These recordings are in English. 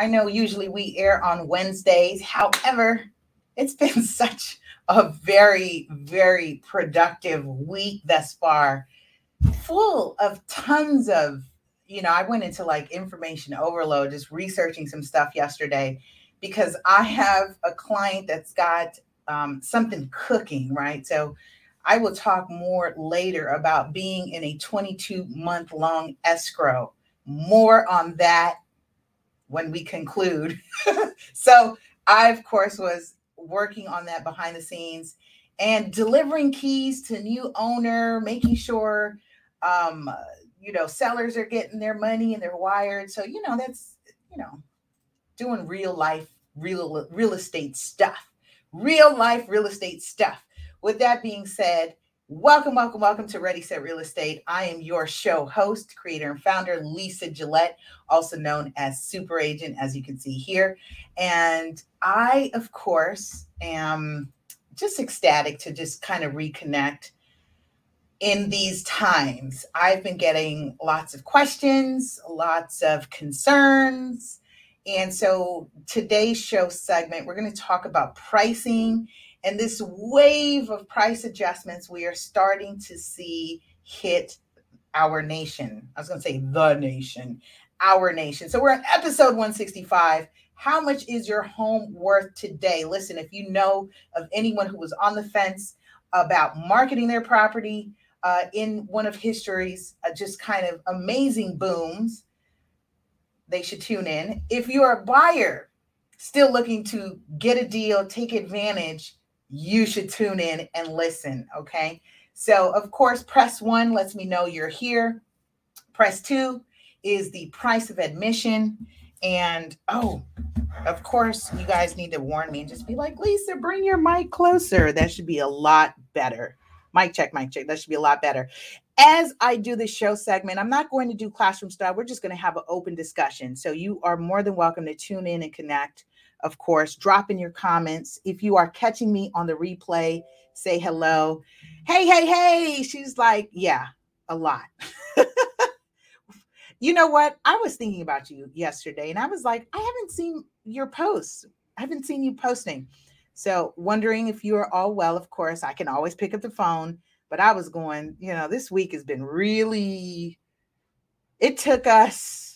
I know usually we air on Wednesdays. However, it's been such a very, very productive week thus far, full of tons of, you know, I went into like information overload, just researching some stuff yesterday because I have a client that's got um, something cooking, right? So I will talk more later about being in a 22 month long escrow. More on that when we conclude. so I, of course, was working on that behind the scenes and delivering keys to new owner, making sure um, you know sellers are getting their money and they're wired. So you know that's you know doing real life real real estate stuff, real life real estate stuff. With that being said, Welcome, welcome, welcome to Ready Set Real Estate. I am your show host, creator, and founder, Lisa Gillette, also known as Super Agent, as you can see here. And I, of course, am just ecstatic to just kind of reconnect in these times. I've been getting lots of questions, lots of concerns. And so today's show segment, we're going to talk about pricing and this wave of price adjustments we are starting to see hit our nation. I was going to say the nation, our nation. So we're at episode 165. How much is your home worth today? Listen, if you know of anyone who was on the fence about marketing their property uh, in one of history's uh, just kind of amazing booms, they should tune in. If you're a buyer still looking to get a deal, take advantage, you should tune in and listen. Okay. So, of course, press one lets me know you're here. Press two is the price of admission. And oh, of course, you guys need to warn me and just be like, Lisa, bring your mic closer. That should be a lot better. Mic check, mic check. That should be a lot better. As I do the show segment, I'm not going to do classroom style. We're just going to have an open discussion. So you are more than welcome to tune in and connect of course. Drop in your comments. If you are catching me on the replay, say hello. Hey, hey, hey. She's like, yeah, a lot. you know what? I was thinking about you yesterday and I was like, I haven't seen your posts. I haven't seen you posting. So, wondering if you are all well. Of course, I can always pick up the phone, but I was going, you know, this week has been really, it took us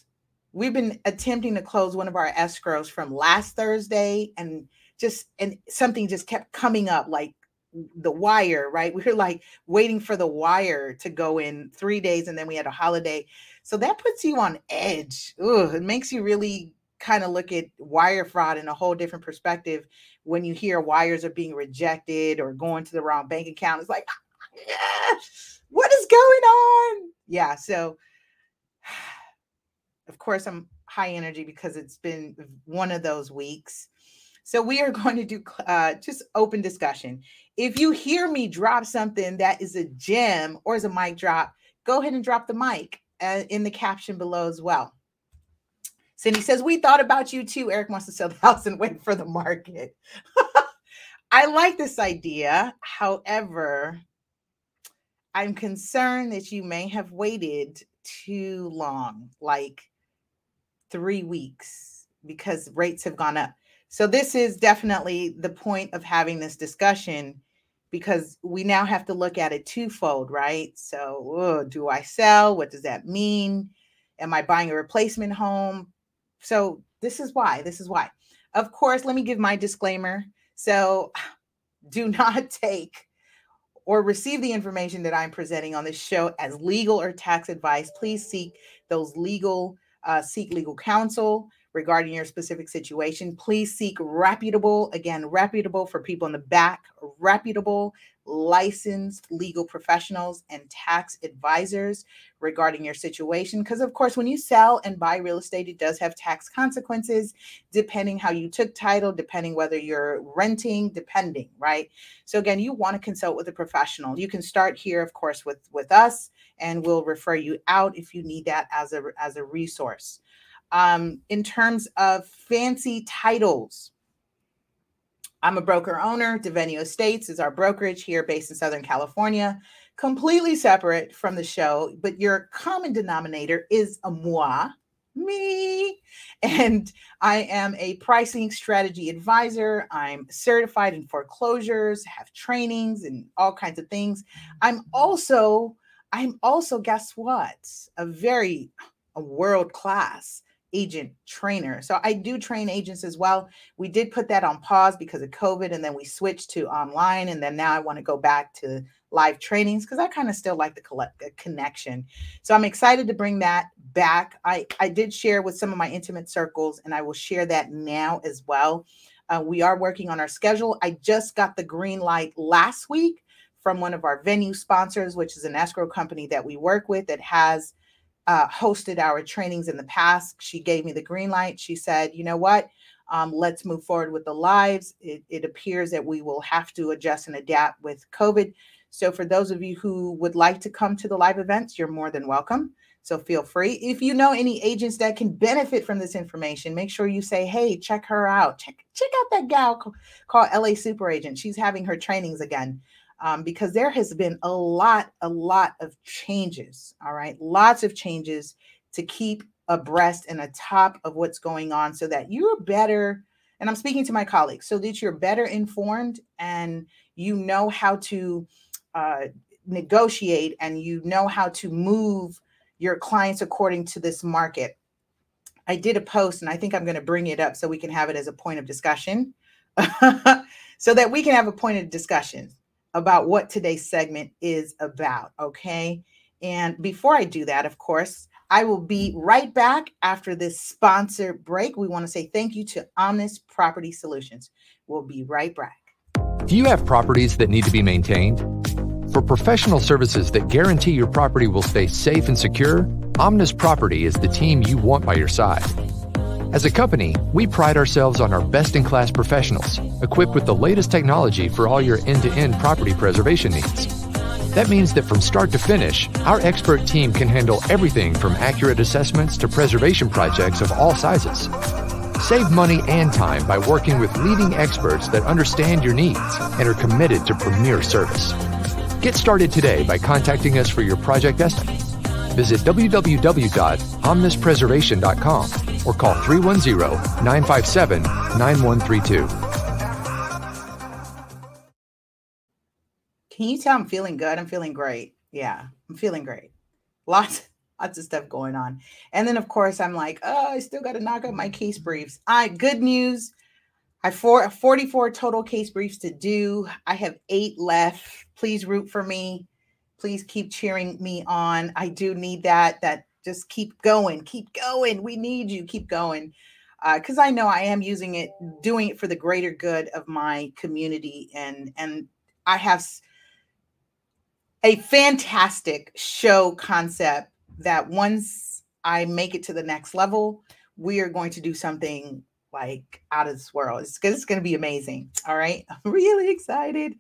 we've been attempting to close one of our escrows from last Thursday and just and something just kept coming up like the wire, right? We were like waiting for the wire to go in three days and then we had a holiday. So that puts you on edge. It makes you really kind of look at wire fraud in a whole different perspective when you hear wires are being rejected or going to the wrong bank account. It's like, ah, what is going on? Yeah. So of course, I'm high energy because it's been one of those weeks. So we are going to do uh, just open discussion. If you hear me drop something that is a gem or is a mic drop, go ahead and drop the mic uh, in the caption below as well. Cindy says, We thought about you too. Eric wants to sell the house and wait for the market. I like this idea. However, I'm concerned that you may have waited too long. Like, three weeks because rates have gone up. So, this is definitely the point of having this discussion because we now have to look at it twofold, right? So, ugh, do I sell? What does that mean? Am I buying a replacement home? So, this is why. This is why. Of course, let me give my disclaimer. So, do not take or receive the information that I'm presenting on this show as legal or tax advice. Please seek those legal uh, seek legal counsel regarding your specific situation. Please seek reputable, again, reputable for people in the back, reputable, licensed legal professionals and tax advisors regarding your situation. Because, of course, when you sell and buy real estate, it does have tax consequences depending how you took title, depending whether you're renting, depending, right? So, again, you want to consult with a professional. You can start here, of course, with, with us, and we'll refer you out if you need that as a, as a resource. Um, in terms of fancy titles, I'm a broker owner. Devenio Estates is our brokerage here based in Southern California, completely separate from the show, but your common denominator is a moi, me. and I am a pricing strategy advisor. I'm certified in foreclosures, have trainings and all kinds of things. I'm also, I'm also, guess what? A very a world class agent trainer. So I do train agents as well. We did put that on pause because of COVID and then we switched to online and then now I want to go back to live trainings because I kind of still like the collect connection. So I'm excited to bring that back. I I did share with some of my intimate circles and I will share that now as well. Uh, we are working on our schedule. I just got the green light last week from one of our venue sponsors, which is an escrow company that we work with that has uh, hosted our trainings in the past. She gave me the green light. She said, you know what? Um, let's move forward with the lives. It, it, appears that we will have to adjust and adapt with COVID. So, for those of you who would like to come to the live events, you're more than welcome. So, feel free. If you know any agents that can benefit from this information, make sure you say, hey, check her out. Check, check out that gal called LA Super Agent. She's having her trainings again um, because there has been a lot, a lot of changes. All right, lots of changes to keep abreast and atop of what's going on so that you're better. And I'm speaking to my colleagues so that you're better informed and you know how to uh, negotiate and you know how to move your clients according to this market. I did a post and I think I'm going to bring it up so we can have it as a point of discussion so that we can have a point of discussion about what today's segment is about. Okay. And before I do that, of course, I will be right back after this sponsor break. We want to say thank you to Omnis Property Solutions. We'll be right back. Do you have properties that need to be maintained? For professional services that guarantee your property will stay safe and secure, Omnis Property is the team you want by your side. As a company, we pride ourselves on our best in class professionals, equipped with the latest technology for all your end to end property preservation needs. That means that from start to finish, our expert team can handle everything from accurate assessments to preservation projects of all sizes. Save money and time by working with leading experts that understand your needs and are committed to premier service. Get started today by contacting us for your project estimate. Visit www.omnispreservation.com or call 310 957 9132. Can you tell I'm feeling good? I'm feeling great. Yeah, I'm feeling great. Lots, lots of stuff going on. And then, of course, I'm like, oh, I still got to knock out my case briefs. I good news. I have four, 44 total case briefs to do. I have eight left. Please root for me. Please keep cheering me on. I do need that. That just keep going, keep going. We need you. Keep going. Because uh, I know I am using it, doing it for the greater good of my community, and and I have a fantastic show concept that once I make it to the next level, we are going to do something like out of this world. It's, it's going to be amazing. All right. I'm really excited.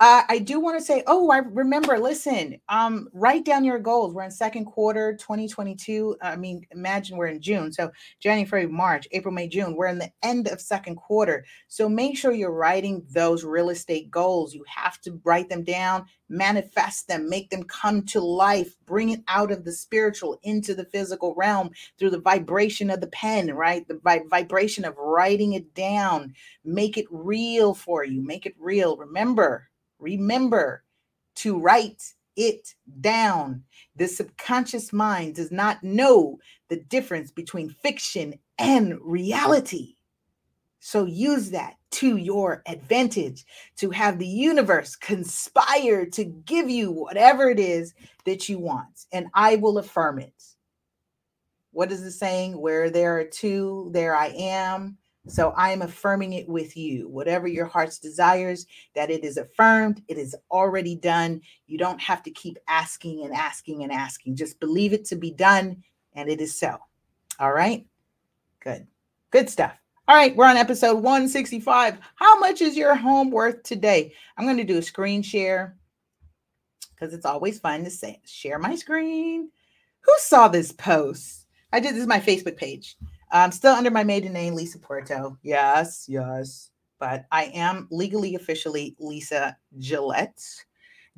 Uh, I do want to say, oh, I remember. Listen, um, write down your goals. We're in second quarter 2022. I mean, imagine we're in June. So January, March, April, May, June. We're in the end of second quarter. So make sure you're writing those real estate goals. You have to write them down, manifest them, make them come to life, bring it out of the spiritual into the physical realm through the vibration of the pen, right? The vi- vibration of writing it down. Make it real for you. Make it real. Remember Remember to write it down. The subconscious mind does not know the difference between fiction and reality. So use that to your advantage to have the universe conspire to give you whatever it is that you want. And I will affirm it. What is the saying? Where there are two, there I am. So I am affirming it with you. Whatever your heart's desires, that it is affirmed, it is already done. You don't have to keep asking and asking and asking. Just believe it to be done, and it is so. All right. Good. Good stuff. All right, we're on episode 165. How much is your home worth today? I'm going to do a screen share because it's always fun to say share my screen. Who saw this post? I did this is my Facebook page. I'm still under my maiden name, Lisa Puerto. Yes, yes. But I am legally, officially Lisa Gillette.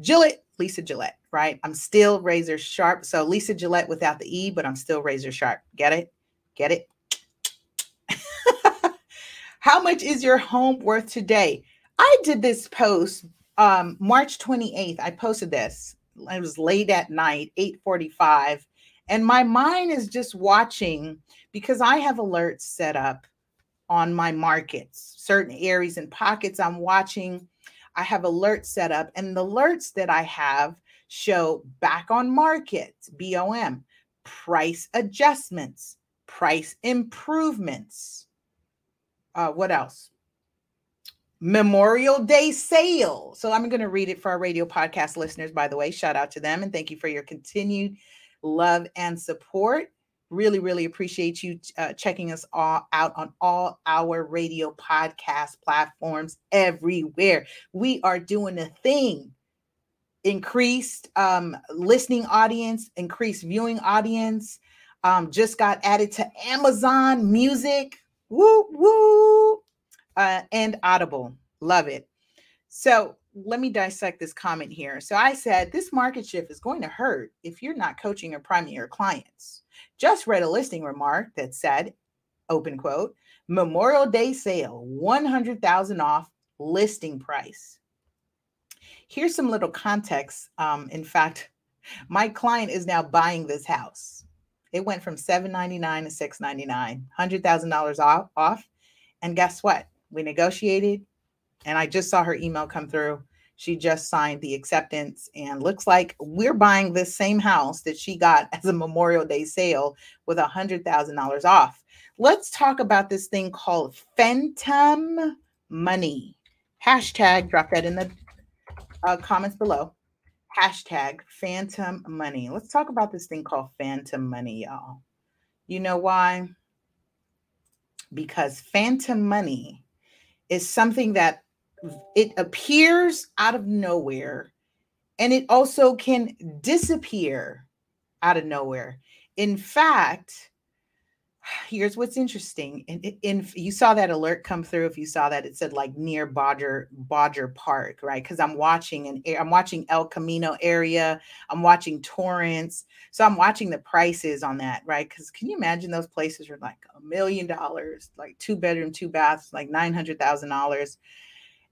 Gillette, Lisa Gillette, right? I'm still razor sharp. So Lisa Gillette without the E, but I'm still razor sharp. Get it? Get it? How much is your home worth today? I did this post um, March 28th. I posted this. It was late at night, 8:45, and my mind is just watching because I have alerts set up on my markets, certain areas and pockets I'm watching. I have alerts set up, and the alerts that I have show back on markets, BOM, price adjustments, price improvements. Uh, what else? Memorial Day sale. So I'm going to read it for our radio podcast listeners, by the way. Shout out to them and thank you for your continued love and support. Really, really appreciate you uh, checking us all out on all our radio podcast platforms everywhere. We are doing a thing. Increased um, listening audience, increased viewing audience. Um, just got added to Amazon Music. Woo, woo uh, and Audible. Love it. So let me dissect this comment here. So I said this market shift is going to hurt if you're not coaching or priming your clients. Just read a listing remark that said, open quote, Memorial Day sale, 100,000 off listing price. Here's some little context. Um, in fact, my client is now buying this house. It went from 799 to 699, $100,000 off, off. And guess what? We negotiated, and I just saw her email come through. She just signed the acceptance, and looks like we're buying this same house that she got as a Memorial Day sale with a hundred thousand dollars off. Let's talk about this thing called phantom money. Hashtag drop that in the uh, comments below. Hashtag phantom money. Let's talk about this thing called phantom money, y'all. You know why? Because phantom money is something that it appears out of nowhere and it also can disappear out of nowhere. In fact, here's what's interesting. And in, you saw that alert come through. If you saw that, it said like near Bodger Bodger Park, right? Because I'm watching and I'm watching El Camino area. I'm watching Torrance. So I'm watching the prices on that, right? Because can you imagine those places are like a million dollars, like two bedroom, two baths, like nine hundred thousand dollars.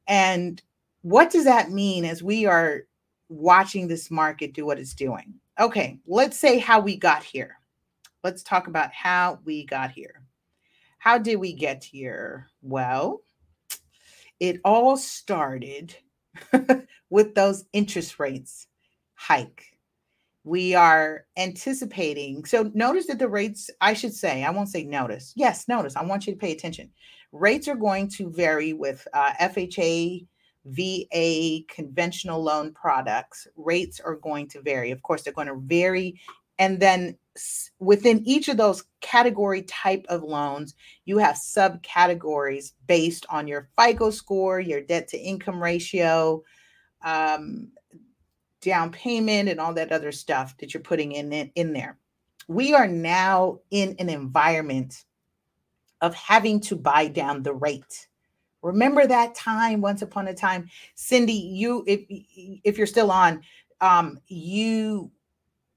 And what does that mean as we are watching this market do what it's doing? Okay, let's say how we got here let's talk about how we got here. How did we get here? Well, it all started with those interest rates hike. We are anticipating. So notice that the rates, I should say, I won't say notice. Yes, notice. I want you to pay attention. Rates are going to vary with uh, FHA, VA, conventional loan products. Rates are going to vary. Of course, they're going to vary. And then within each of those category type of loans, you have subcategories based on your FICO score, your debt to income ratio, um, down payment, and all that other stuff that you're putting in, in in there. We are now in an environment of having to buy down the rate. Remember that time once upon a time, Cindy. You, if if you're still on, um, you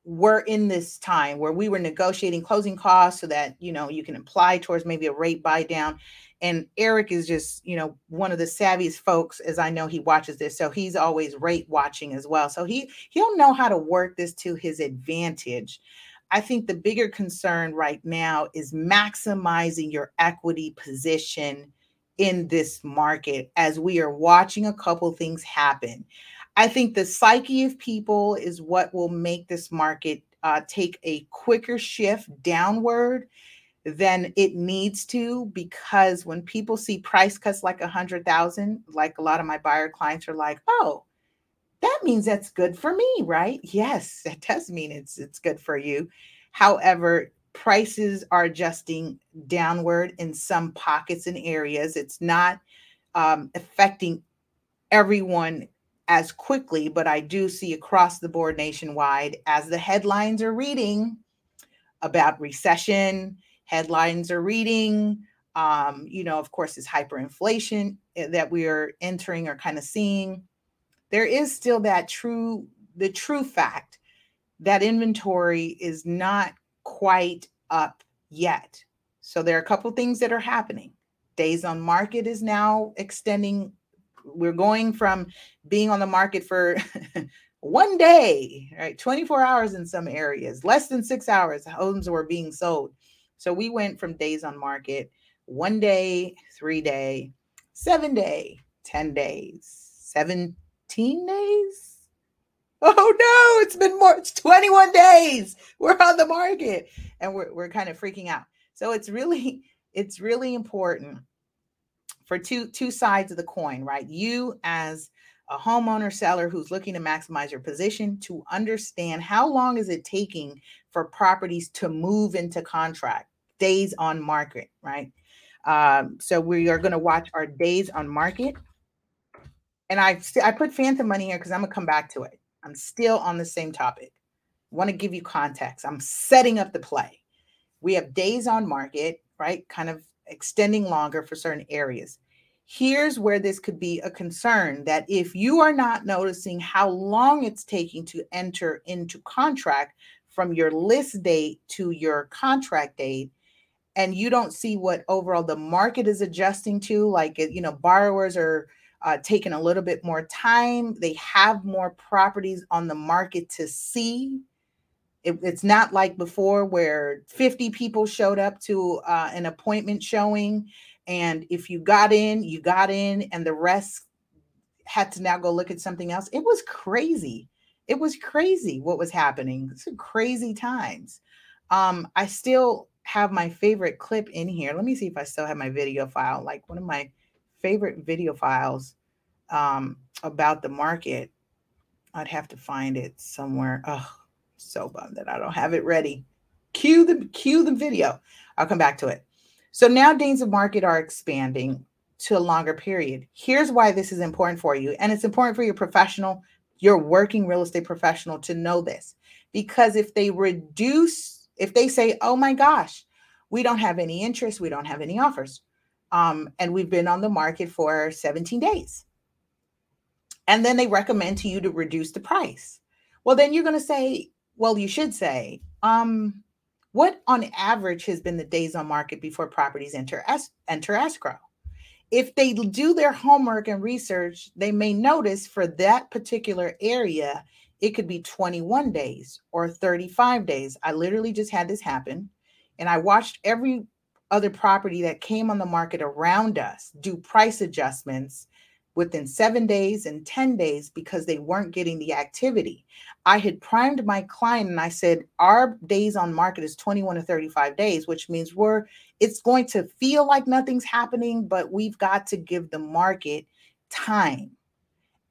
we're in this time where we were negotiating closing costs so that you know you can apply towards maybe a rate buy down and eric is just you know one of the savviest folks as i know he watches this so he's always rate watching as well so he he'll know how to work this to his advantage i think the bigger concern right now is maximizing your equity position in this market as we are watching a couple things happen. I think the psyche of people is what will make this market uh, take a quicker shift downward than it needs to because when people see price cuts like a hundred thousand, like a lot of my buyer clients are like, oh, that means that's good for me, right? Yes, it does mean it's it's good for you. However, prices are adjusting downward in some pockets and areas. It's not um, affecting everyone as quickly, but I do see across the board nationwide as the headlines are reading about recession, headlines are reading, um, you know, of course, this hyperinflation eh, that we are entering or kind of seeing. There is still that true, the true fact that inventory is not quite up yet. So there are a couple things that are happening. Days on market is now extending. We're going from being on the market for one day, right? 24 hours in some areas, less than six hours, homes were being sold. So we went from days on market, one day, three day, seven day, 10 days, 17 days. Oh no, it's been more, it's 21 days. We're on the market and we're, we're kind of freaking out. So it's really, it's really important for two two sides of the coin, right? You as a homeowner seller who's looking to maximize your position to understand how long is it taking for properties to move into contract days on market right um, so we are going to watch our days on market and i i put phantom money here because i'm to come back to it. I'm still on the same topic. Want to give you context. I'm setting up the play. We have days on market right? Kind of extending longer for certain areas. Here's where this could be a concern that if you are not noticing how long it's taking to enter into contract from your list date to your contract date and you don't see what overall the market is adjusting to like you know borrowers are uh, taking a little bit more time they have more properties on the market to see it, it's not like before where 50 people showed up to uh, an appointment showing and if you got in, you got in, and the rest had to now go look at something else. It was crazy. It was crazy what was happening. It's crazy times. Um, I still have my favorite clip in here. Let me see if I still have my video file. Like one of my favorite video files um, about the market. I'd have to find it somewhere. Oh, so bummed that I don't have it ready. Cue the cue the video. I'll come back to it. So now days of market are expanding to a longer period. Here's why this is important for you. And it's important for your professional, your working real estate professional to know this. Because if they reduce, if they say, oh my gosh, we don't have any interest, we don't have any offers, um, and we've been on the market for 17 days. And then they recommend to you to reduce the price. Well, then you're going to say, well, you should say, um, what on average has been the days on market before properties enter es- enter escrow? If they do their homework and research, they may notice for that particular area, it could be 21 days or 35 days. I literally just had this happen and I watched every other property that came on the market around us do price adjustments within seven days and 10 days because they weren't getting the activity. I had primed my client and I said, our days on market is 21 to 35 days, which means we're, it's going to feel like nothing's happening, but we've got to give the market time.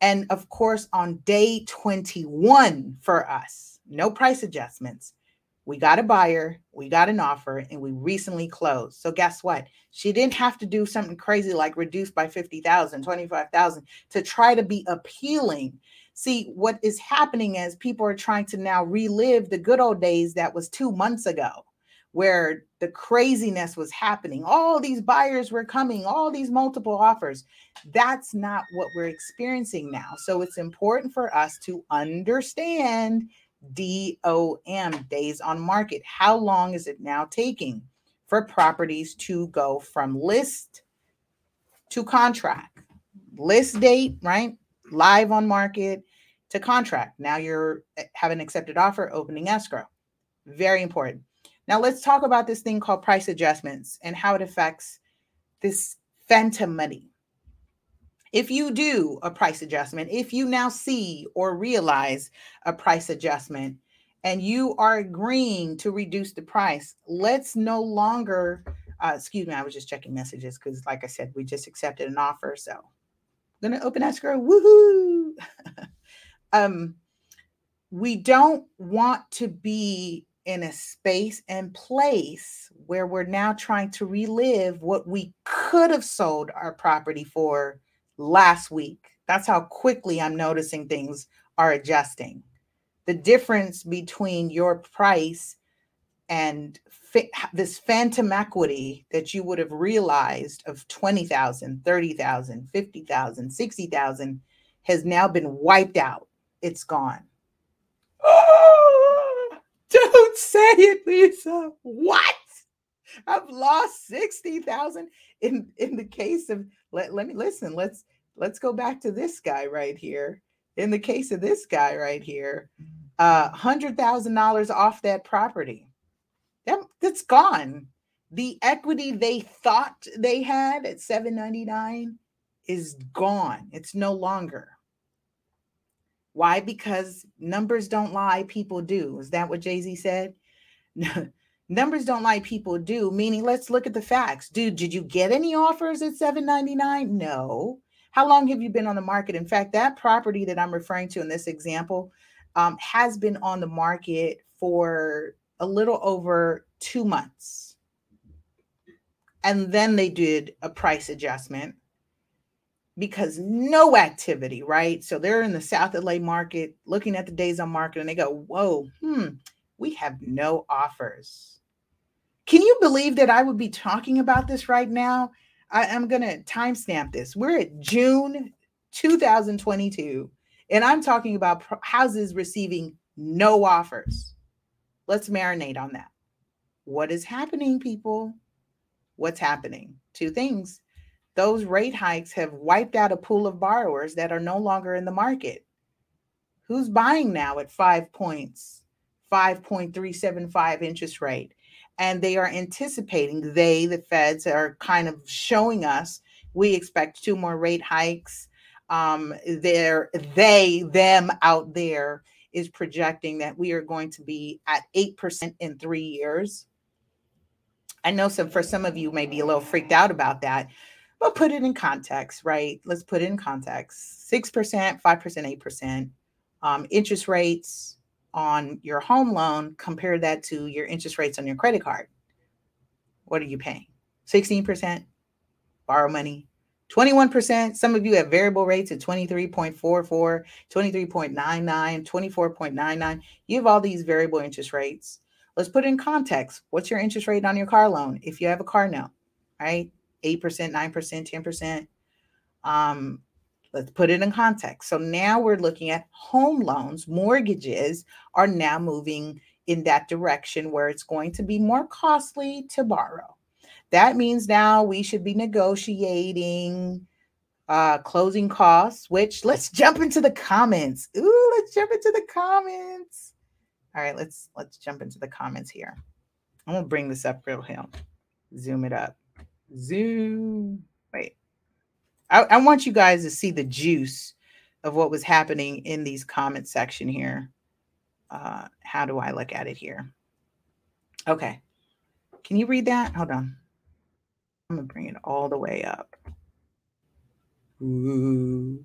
And of course, on day 21 for us, no price adjustments, we got a buyer, we got an offer, and we recently closed. So guess what? She didn't have to do something crazy like reduce by 50,000, 25,000 to try to be appealing. See, what is happening is people are trying to now relive the good old days that was 2 months ago where the craziness was happening. All these buyers were coming, all these multiple offers. That's not what we're experiencing now. So it's important for us to understand DOM, days on market. How long is it now taking for properties to go from list to contract? List date, right? Live on market to contract. Now you're eh, have an accepted offer, opening escrow. Very important. Now let's talk about this thing called price adjustments and how it affects this phantom money if you do a price adjustment, if you now see or realize a price adjustment and you are agreeing to reduce the price, let's no longer, uh, excuse me, I was just checking messages because, like I said, we just accepted an offer. So I'm going to open escrow. Woohoo! um, we don't want to be in a space and place where we're now trying to relive what we could have sold our property for last week. That's how quickly I'm noticing things are adjusting. The difference between your price and this phantom equity that you would have realized of 20,000, 30,000, 50,000, 60,000 has now been wiped out. It's gone. Don't say it, Lisa. What? I've lost 60,000 in in the case of let, let me listen, let's let's go back to this guy right here. In the case of this guy right here, uh $100,000 off that property. That, that's gone. The equity they thought they had at 799 is gone. It's no longer. Why? Because numbers don't lie, people do. Is that what Jay Z said? numbers don't lie, people do. Meaning, let's look at the facts. Dude, did you get any offers at 799? No. How long have you been on the market? In fact, that property that I'm referring to in this example um, has been on the market for a little over two months. And then they did a price adjustment because no activity, right? So they're in the South LA market looking at the days on market and they go, Whoa, hmm, we have no offers. Can you believe that I would be talking about this right now? I, am going to timestamp this. We're at June 2022, and I'm talking about houses receiving no offers. Let's marinate on that. What is happening, people? What's happening? Two things those rate hikes have wiped out a pool of borrowers that are no longer in the market. Who's buying now at five points, 5.375 interest rate? And they are anticipating, they, the feds, are kind of showing us we expect two more rate hikes. Um, they're, they, them out there is projecting that we are going to be at 8% in three years. I know some for some of you may be a little freaked out about that, but put it in context, right? Let's put it in context 6%, 5%, 8%. Um, interest rates on your home loan, compare that to your interest rates on your credit card. What are you paying? 16% borrow money, 21%. Some of you have variable rates at 23.44, 23.99, 24.99. You have all these variable interest rates. Let's put in context. What's your interest rate on your car loan if you have a car note, right? 8%, 9%, 10%. Um, let's put it in context. So now we're looking at home loans, mortgages are now moving in that direction where it's going to be more costly to borrow. That means now we should be negotiating uh, closing costs, which let's jump into the comments. Ooh, let's jump into the comments. All right, let's let's jump into the comments here. I'm gonna bring this up real here. Zoom it up. Zoom. I, I want you guys to see the juice of what was happening in these comment section here. Uh, how do I look at it here? Okay. Can you read that? Hold on. I'm gonna bring it all the way up. Ooh.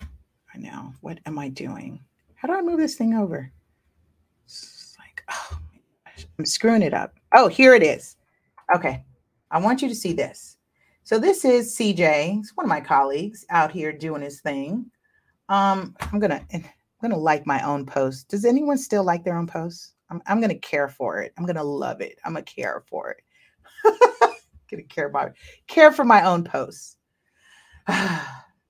I know. What am I doing? How do I move this thing over? It's like, oh, I'm screwing it up. Oh, here it is. Okay. I want you to see this. So this is CJ. He's one of my colleagues out here doing his thing. Um, I'm gonna I'm gonna like my own post. Does anyone still like their own posts? I'm, I'm gonna care for it. I'm gonna love it. I'm gonna care for it. gonna care about it. Care for my own posts.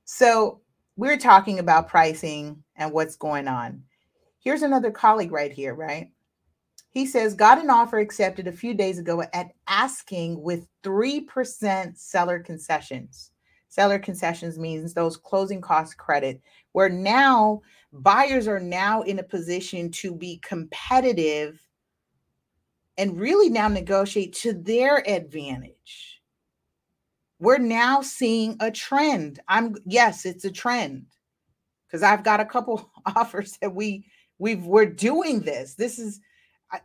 so we're talking about pricing and what's going on. Here's another colleague right here, right? He says, got an offer accepted a few days ago at asking with 3% seller concessions. Seller concessions means those closing cost credit, where now buyers are now in a position to be competitive and really now negotiate to their advantage. We're now seeing a trend. I'm yes, it's a trend because I've got a couple offers that we we've we're doing this. This is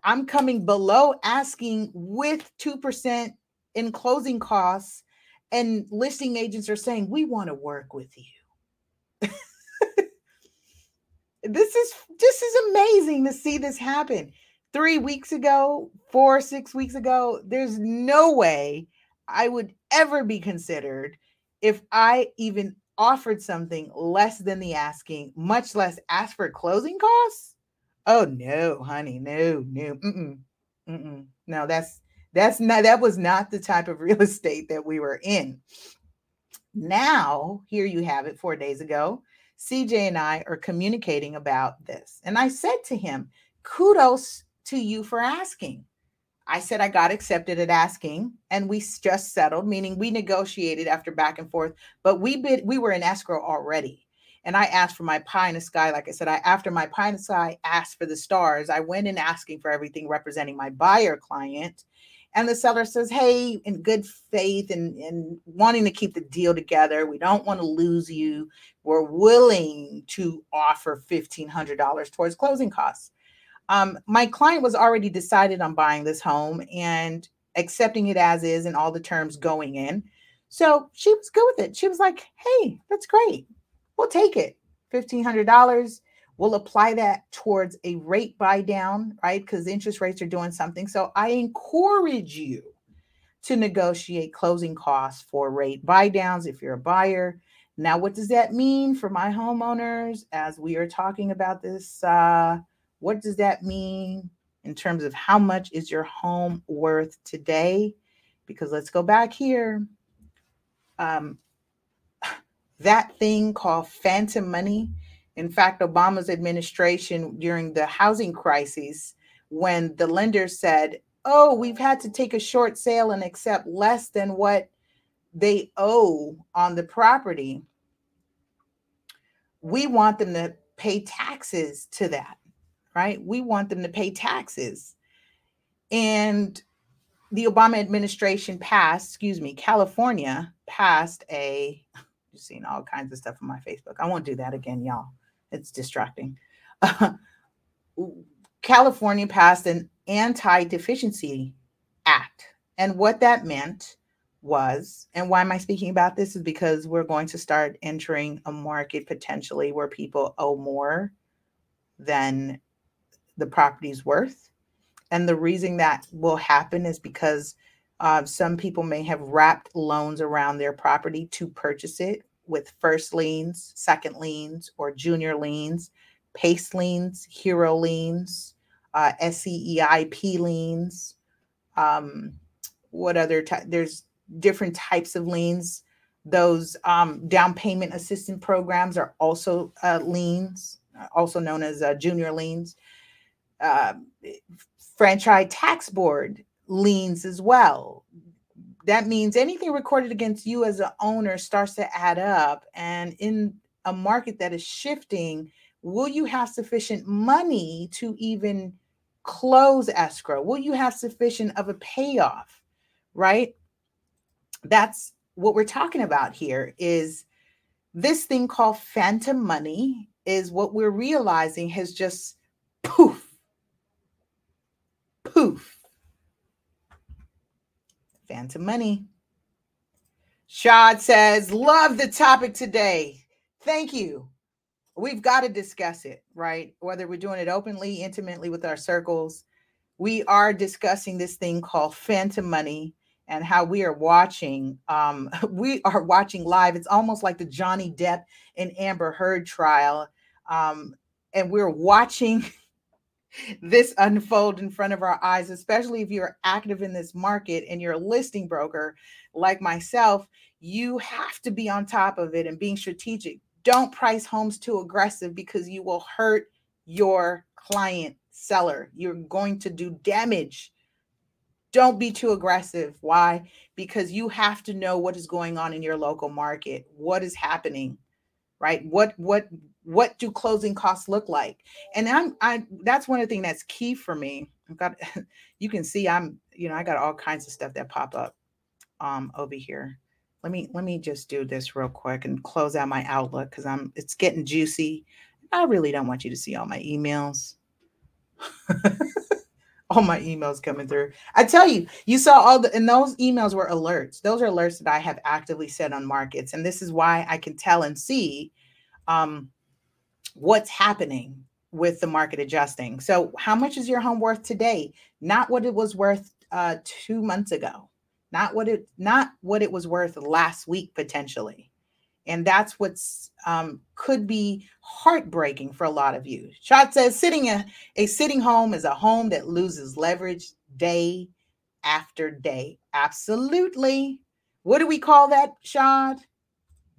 I'm coming below asking with 2% in closing costs and listing agents are saying we want to work with you. this is this is amazing to see this happen three weeks ago, four, six weeks ago, there's no way I would ever be considered if I even offered something less than the asking, much less ask for closing costs. Oh no, honey, no, no, mm-mm, mm-mm. no. That's that's not that was not the type of real estate that we were in. Now, here you have it. Four days ago, CJ and I are communicating about this, and I said to him, "Kudos to you for asking. I said I got accepted at asking, and we just settled, meaning we negotiated after back and forth, but we bid we were in escrow already. And I asked for my pie in the sky. Like I said, I after my pie in the sky asked for the stars. I went in asking for everything representing my buyer client. And the seller says, Hey, in good faith and, and wanting to keep the deal together, we don't want to lose you. We're willing to offer $1,500 towards closing costs. Um, my client was already decided on buying this home and accepting it as is and all the terms going in. So she was good with it. She was like, Hey, that's great. We'll take it. $1,500. We'll apply that towards a rate buy down, right? Because interest rates are doing something. So I encourage you to negotiate closing costs for rate buy downs if you're a buyer. Now, what does that mean for my homeowners as we are talking about this? Uh, what does that mean in terms of how much is your home worth today? Because let's go back here. Um, that thing called phantom money. In fact, Obama's administration during the housing crisis, when the lenders said, Oh, we've had to take a short sale and accept less than what they owe on the property, we want them to pay taxes to that, right? We want them to pay taxes. And the Obama administration passed, excuse me, California passed a you've seen all kinds of stuff on my Facebook. I won't do that again, y'all. It's distracting. California passed an anti deficiency act. And what that meant was, and why am I speaking about this? Is because we're going to start entering a market potentially where people owe more than the property's worth. And the reason that will happen is because uh, some people may have wrapped loans around their property to purchase it with first liens, second liens, or junior liens, PACE liens, HERO liens, uh, SCEIP liens. Um, what other type? There's different types of liens. Those um, down payment assistance programs are also uh, liens, also known as uh, junior liens. Uh, franchise tax board liens as well. That means anything recorded against you as an owner starts to add up. And in a market that is shifting, will you have sufficient money to even close escrow? Will you have sufficient of a payoff? Right? That's what we're talking about here is this thing called phantom money is what we're realizing has just poof poof Phantom money. Shad says, Love the topic today. Thank you. We've got to discuss it, right? Whether we're doing it openly, intimately with our circles, we are discussing this thing called phantom money and how we are watching. Um, we are watching live. It's almost like the Johnny Depp and Amber Heard trial. Um, and we're watching this unfold in front of our eyes, especially if you're active in this market and you're a listing broker like myself, you have to be on top of it and being strategic. Don't price homes too aggressive because you will hurt your client seller. You're going to do damage. Don't be too aggressive. Why? Because you have to know what is going on in your local market, what is happening, right? What what what do closing costs look like? And i'm i that's one of the things that's key for me. I've got you can see i'm you know i got all kinds of stuff that pop up um over here. Let me let me just do this real quick and close out my outlook because i'm it's getting juicy. I really don't want you to see all my emails. All my emails coming through. I tell you you saw all the and those emails were alerts. Those are alerts that i have actively set on markets and this is why i can tell and see um what's happening with the market adjusting. So, how much is your home worth today? Not what it was worth uh, two months ago. Not what it not what it was worth last week potentially. And that's what's um, could be heartbreaking for a lot of you. Shad says sitting a, a sitting home is a home that loses leverage day after day. Absolutely. What do we call that, Shad?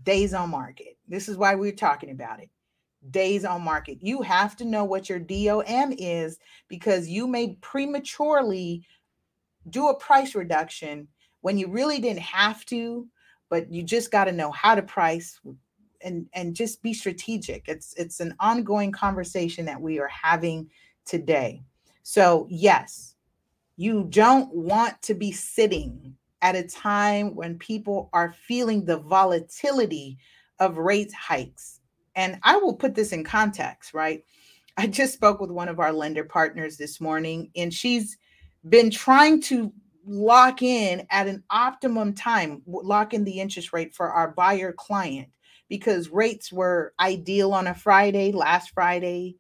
Days on market. This is why we're talking about it days on market. You have to know what your DOM is because you may prematurely do a price reduction when you really didn't have to, but you just got to know how to price and and just be strategic. It's it's an ongoing conversation that we are having today. So, yes, you don't want to be sitting at a time when people are feeling the volatility of rate hikes. And I will put this in context, right? I just spoke with one of our lender partners this morning, and she's been trying to lock in at an optimum time, lock in the interest rate for our buyer client because rates were ideal on a Friday, last Friday.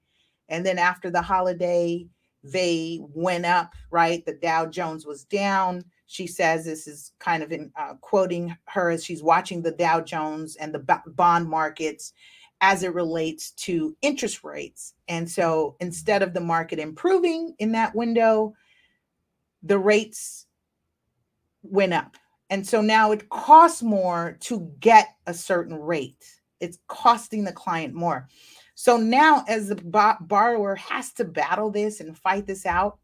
And then after the holiday, they went up, right? The Dow Jones was down. She says this is kind of in, uh, quoting her as she's watching the Dow Jones and the bond markets as it relates to interest rates. And so instead of the market improving in that window, the rates went up. And so now it costs more to get a certain rate. It's costing the client more. So now, as the borrower has to battle this and fight this out,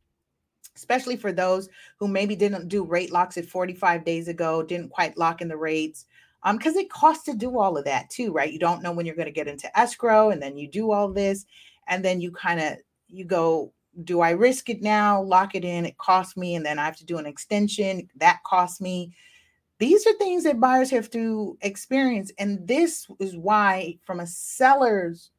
especially for those who maybe didn't do rate locks at 45 days ago, didn't quite lock in the rates, um, because it costs to do all of that too, right? You don't know when you're going to get into escrow, and then you do all this, and then you kind of you go, do I risk it now? Lock it in, it costs me, and then I have to do an extension, that costs me. These are things that buyers have to experience, and this is why, from a seller's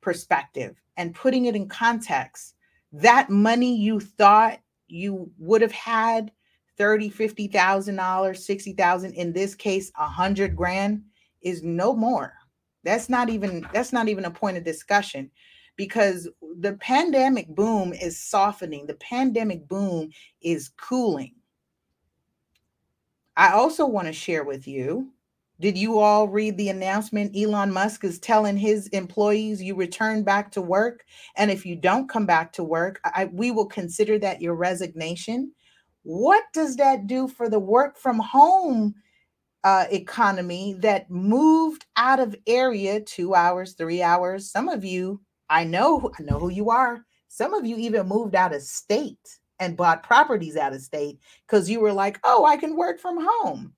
perspective and putting it in context, that money you thought you would have had 30 50,000 dollars 60,000 in this case a 100 grand is no more that's not even that's not even a point of discussion because the pandemic boom is softening the pandemic boom is cooling i also want to share with you did you all read the announcement? Elon Musk is telling his employees you return back to work. And if you don't come back to work, I, we will consider that your resignation. What does that do for the work from home uh, economy that moved out of area two hours, three hours? Some of you, I know, I know who you are. Some of you even moved out of state and bought properties out of state because you were like, oh, I can work from home.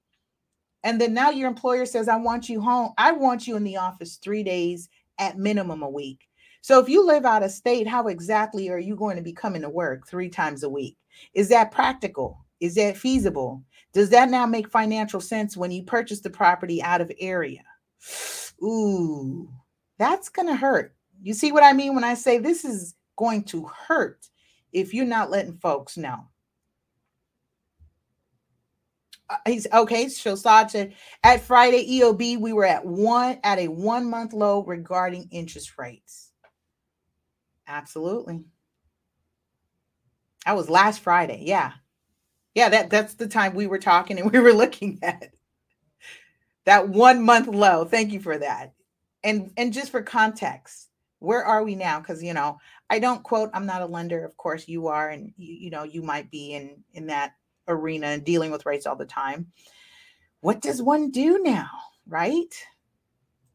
And then now your employer says, I want you home. I want you in the office three days at minimum a week. So if you live out of state, how exactly are you going to be coming to work three times a week? Is that practical? Is that feasible? Does that now make financial sense when you purchase the property out of area? Ooh, that's going to hurt. You see what I mean when I say this is going to hurt if you're not letting folks know. Uh, he's okay. So said at Friday EOB, we were at one at a one month low regarding interest rates. Absolutely. That was last Friday. Yeah. Yeah, that, that's the time we were talking and we were looking at that one month low. Thank you for that. And and just for context, where are we now? Because you know, I don't quote, I'm not a lender, of course you are, and you, you know, you might be in in that arena and dealing with rates all the time. What does one do now, right?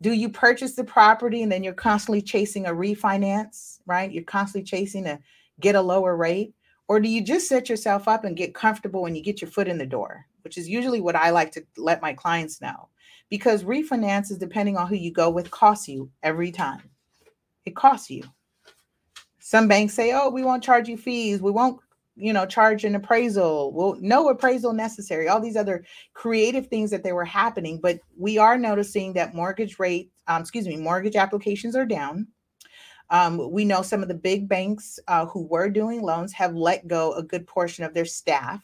Do you purchase the property and then you're constantly chasing a refinance, right? You're constantly chasing to get a lower rate. Or do you just set yourself up and get comfortable when you get your foot in the door, which is usually what I like to let my clients know? Because refinances, depending on who you go with, costs you every time. It costs you. Some banks say, oh, we won't charge you fees. We won't you know, charge an appraisal. Well, no appraisal necessary. All these other creative things that they were happening, but we are noticing that mortgage rate, um, excuse me, mortgage applications are down. Um, we know some of the big banks uh, who were doing loans have let go a good portion of their staff.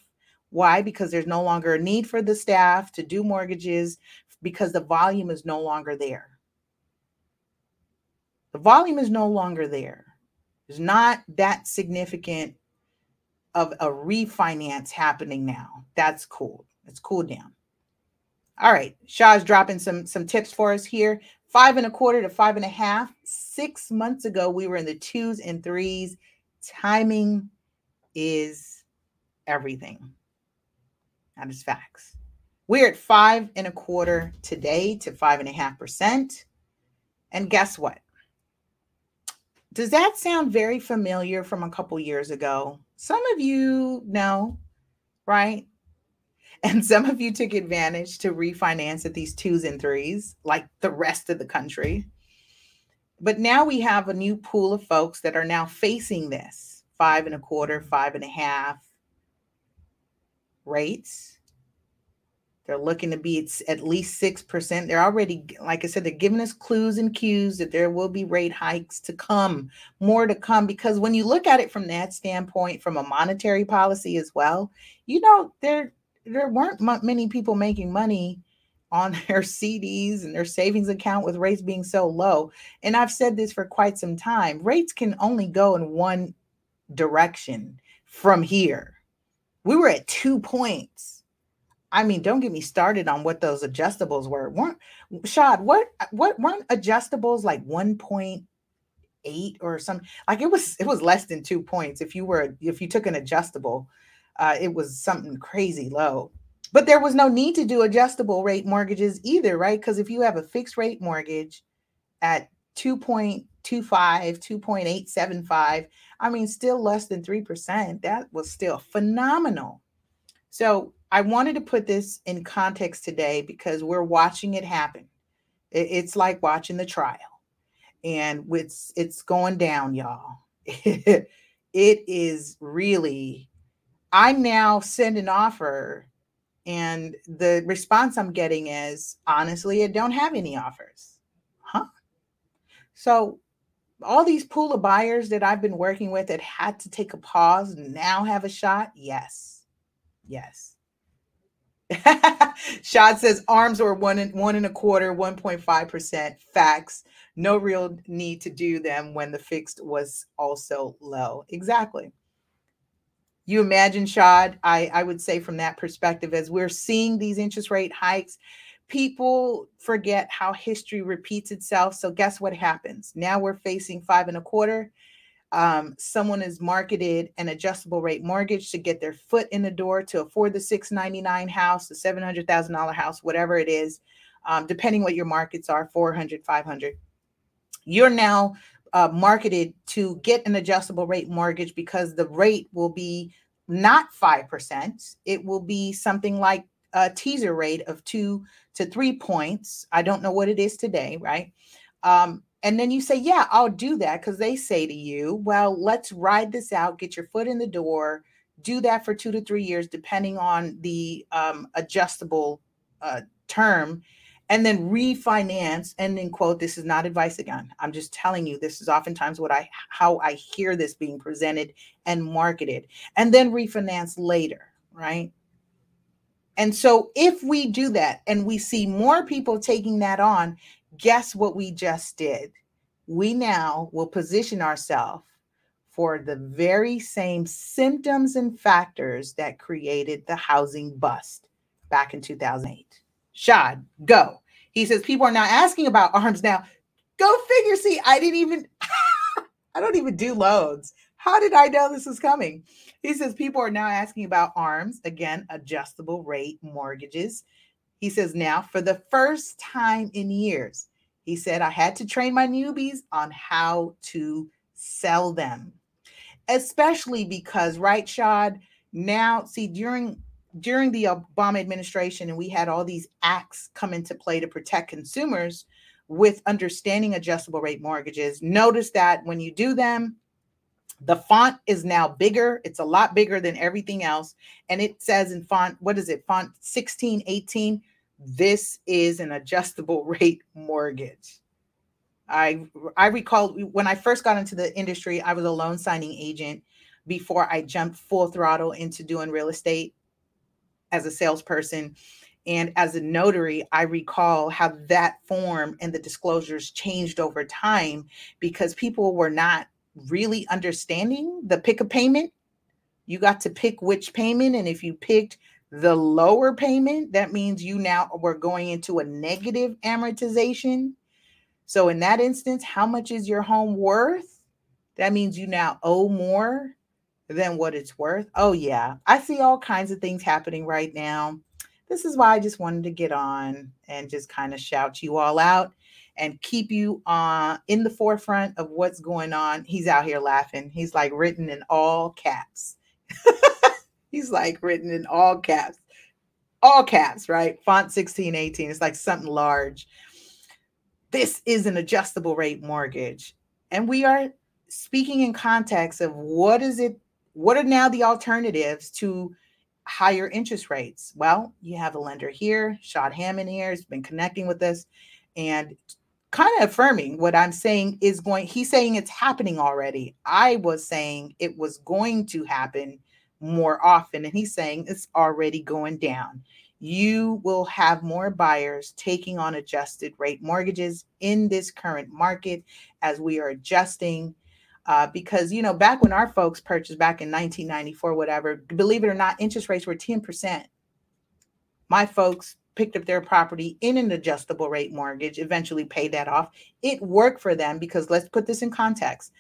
Why? Because there's no longer a need for the staff to do mortgages because the volume is no longer there. The volume is no longer there. There's not that significant of a refinance happening now. That's cool. It's cool down. All right, Shad's dropping some some tips for us here. Five and a quarter to five and a half. Six months ago, we were in the twos and threes. Timing is everything. That is facts. We're at five and a quarter today to five and a half percent. And guess what? Does that sound very familiar from a couple years ago? Some of you know, right? And some of you took advantage to refinance at these twos and threes, like the rest of the country. But now we have a new pool of folks that are now facing this five and a quarter, five and a half rates. They're looking to be at least 6%. They're already, like I said, they're giving us clues and cues that there will be rate hikes to come, more to come. Because when you look at it from that standpoint, from a monetary policy as well, you know, there there weren't many people making money on their CDs and their savings account with rates being so low. And I've said this for quite some time rates can only go in one direction from here. We were at two points. I mean, don't get me started on what those adjustables were. weren't Shad, what what weren't adjustables like 1.8 or something? Like it was it was less than two points if you were if you took an adjustable uh, it was something crazy low. But there was no need to do adjustable rate mortgages either, right? Because if you have a fixed rate mortgage at 2.25, 2.875, I mean, still less than 3%, that was still phenomenal. So I wanted to put this in context today because we're watching it happen. It's like watching the trial, and it's it's going down, y'all. it is really I'm now send an offer and the response I'm getting is honestly, I don't have any offers. Huh? So all these pool of buyers that I've been working with that had to take a pause now have a shot? Yes. Yes. Shad says arms were one and one and a quarter, 1.5%. Facts. No real need to do them when the fixed was also low. Exactly you imagine, Shad, I, I would say from that perspective, as we're seeing these interest rate hikes, people forget how history repeats itself. So guess what happens? Now we're facing five and a quarter. Um, someone is marketed an adjustable rate mortgage to get their foot in the door to afford the 699 house, the $700,000 house, whatever it is, um, depending what your markets are, 400, 500. You're now uh, marketed to get an adjustable rate mortgage because the rate will be not 5%. It will be something like a teaser rate of two to three points. I don't know what it is today, right? Um, and then you say, Yeah, I'll do that because they say to you, Well, let's ride this out, get your foot in the door, do that for two to three years, depending on the um, adjustable uh, term and then refinance and then quote this is not advice again. I'm just telling you this is oftentimes what i how i hear this being presented and marketed and then refinance later right? And so if we do that and we see more people taking that on guess what we just did we now will position ourselves for the very same symptoms and factors that created the housing bust back in 2008 Shad, go. He says people are now asking about arms now. Go figure. See, I didn't even, I don't even do loans. How did I know this was coming? He says people are now asking about arms, again, adjustable rate mortgages. He says now, for the first time in years, he said, I had to train my newbies on how to sell them, especially because, right, Shad? Now, see, during during the Obama administration, and we had all these acts come into play to protect consumers with understanding adjustable rate mortgages. Notice that when you do them, the font is now bigger. It's a lot bigger than everything else. And it says in font, what is it? Font 16, 18. This is an adjustable rate mortgage. I I recall when I first got into the industry, I was a loan signing agent before I jumped full throttle into doing real estate as a salesperson and as a notary, I recall how that form and the disclosures changed over time because people were not really understanding the pick a payment. You got to pick which payment. And if you picked the lower payment, that means you now were going into a negative amortization. So, in that instance, how much is your home worth? That means you now owe more than what it's worth. Oh, yeah. I see all kinds of things happening right now. This is why I just wanted to get on and just kind of shout you all out and keep you uh, in the forefront of what's going on. He's out here laughing. He's like written in all caps. He's like written in all caps, all caps, right? Font 16, 18. It's like something large. This is an adjustable rate mortgage. And we are speaking in context of what is it, what are now the alternatives to higher interest rates? Well, you have a lender here, Shad Hammond here, has been connecting with us and kind of affirming what I'm saying is going, he's saying it's happening already. I was saying it was going to happen more often, and he's saying it's already going down. You will have more buyers taking on adjusted rate mortgages in this current market as we are adjusting uh, because you know back when our folks purchased back in 1994 whatever believe it or not interest rates were 10% my folks picked up their property in an adjustable rate mortgage eventually paid that off. It worked for them because let's put this in context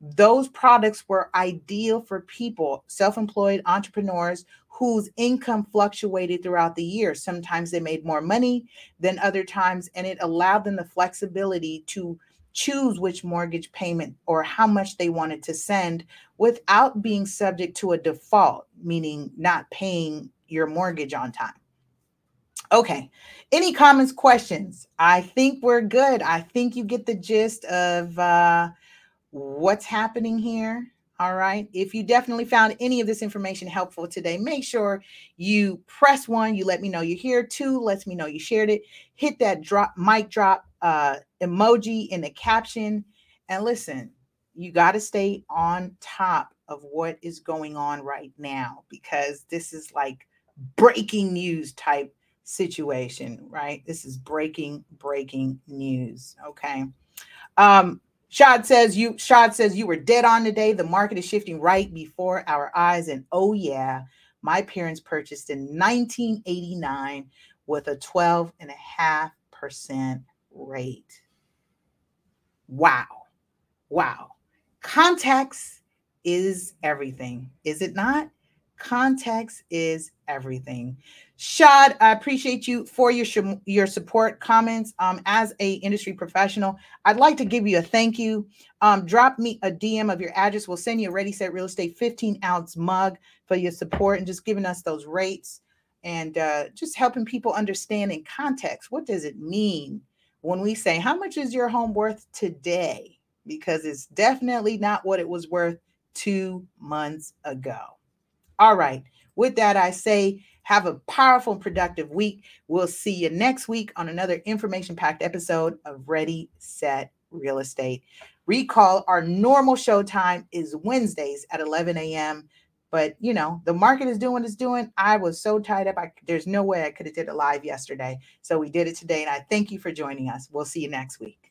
those products were ideal for people self-employed entrepreneurs whose income fluctuated throughout the year sometimes they made more money than other times and it allowed them the flexibility to choose which mortgage payment or how much they wanted to send without being subject to a default, meaning not paying your mortgage on time. Okay. Any comments, questions? I think we're good. I think you get the gist of uh, what's happening here. All right. If you definitely found any of this information helpful today, make sure you press one. You let me know you're here. Two, lets me know you shared it. Hit that drop mic drop uh, emoji in the caption. And listen, you got to stay on top of what is going on right now because this is like breaking news type situation, right? This is breaking, breaking news. Okay. Um, Shad says you Shad says you were dead on today. The market is shifting right before our eyes. And oh yeah, my parents purchased in 1989 with a 12 and a half percent rate. Wow. Wow. Context is everything, is it not? Context is everything. Shad, I appreciate you for your your support comments. Um, as a industry professional, I'd like to give you a thank you. Um, drop me a DM of your address. We'll send you a Ready Set Real Estate 15 ounce mug for your support and just giving us those rates and uh, just helping people understand in context what does it mean when we say, How much is your home worth today? Because it's definitely not what it was worth two months ago. All right. With that, I say, have a powerful and productive week. We'll see you next week on another information packed episode of Ready, Set, Real Estate. Recall our normal show time is Wednesdays at 11 a.m. But you know, the market is doing what it's doing. I was so tied up. I, there's no way I could have did it live yesterday. So we did it today. And I thank you for joining us. We'll see you next week.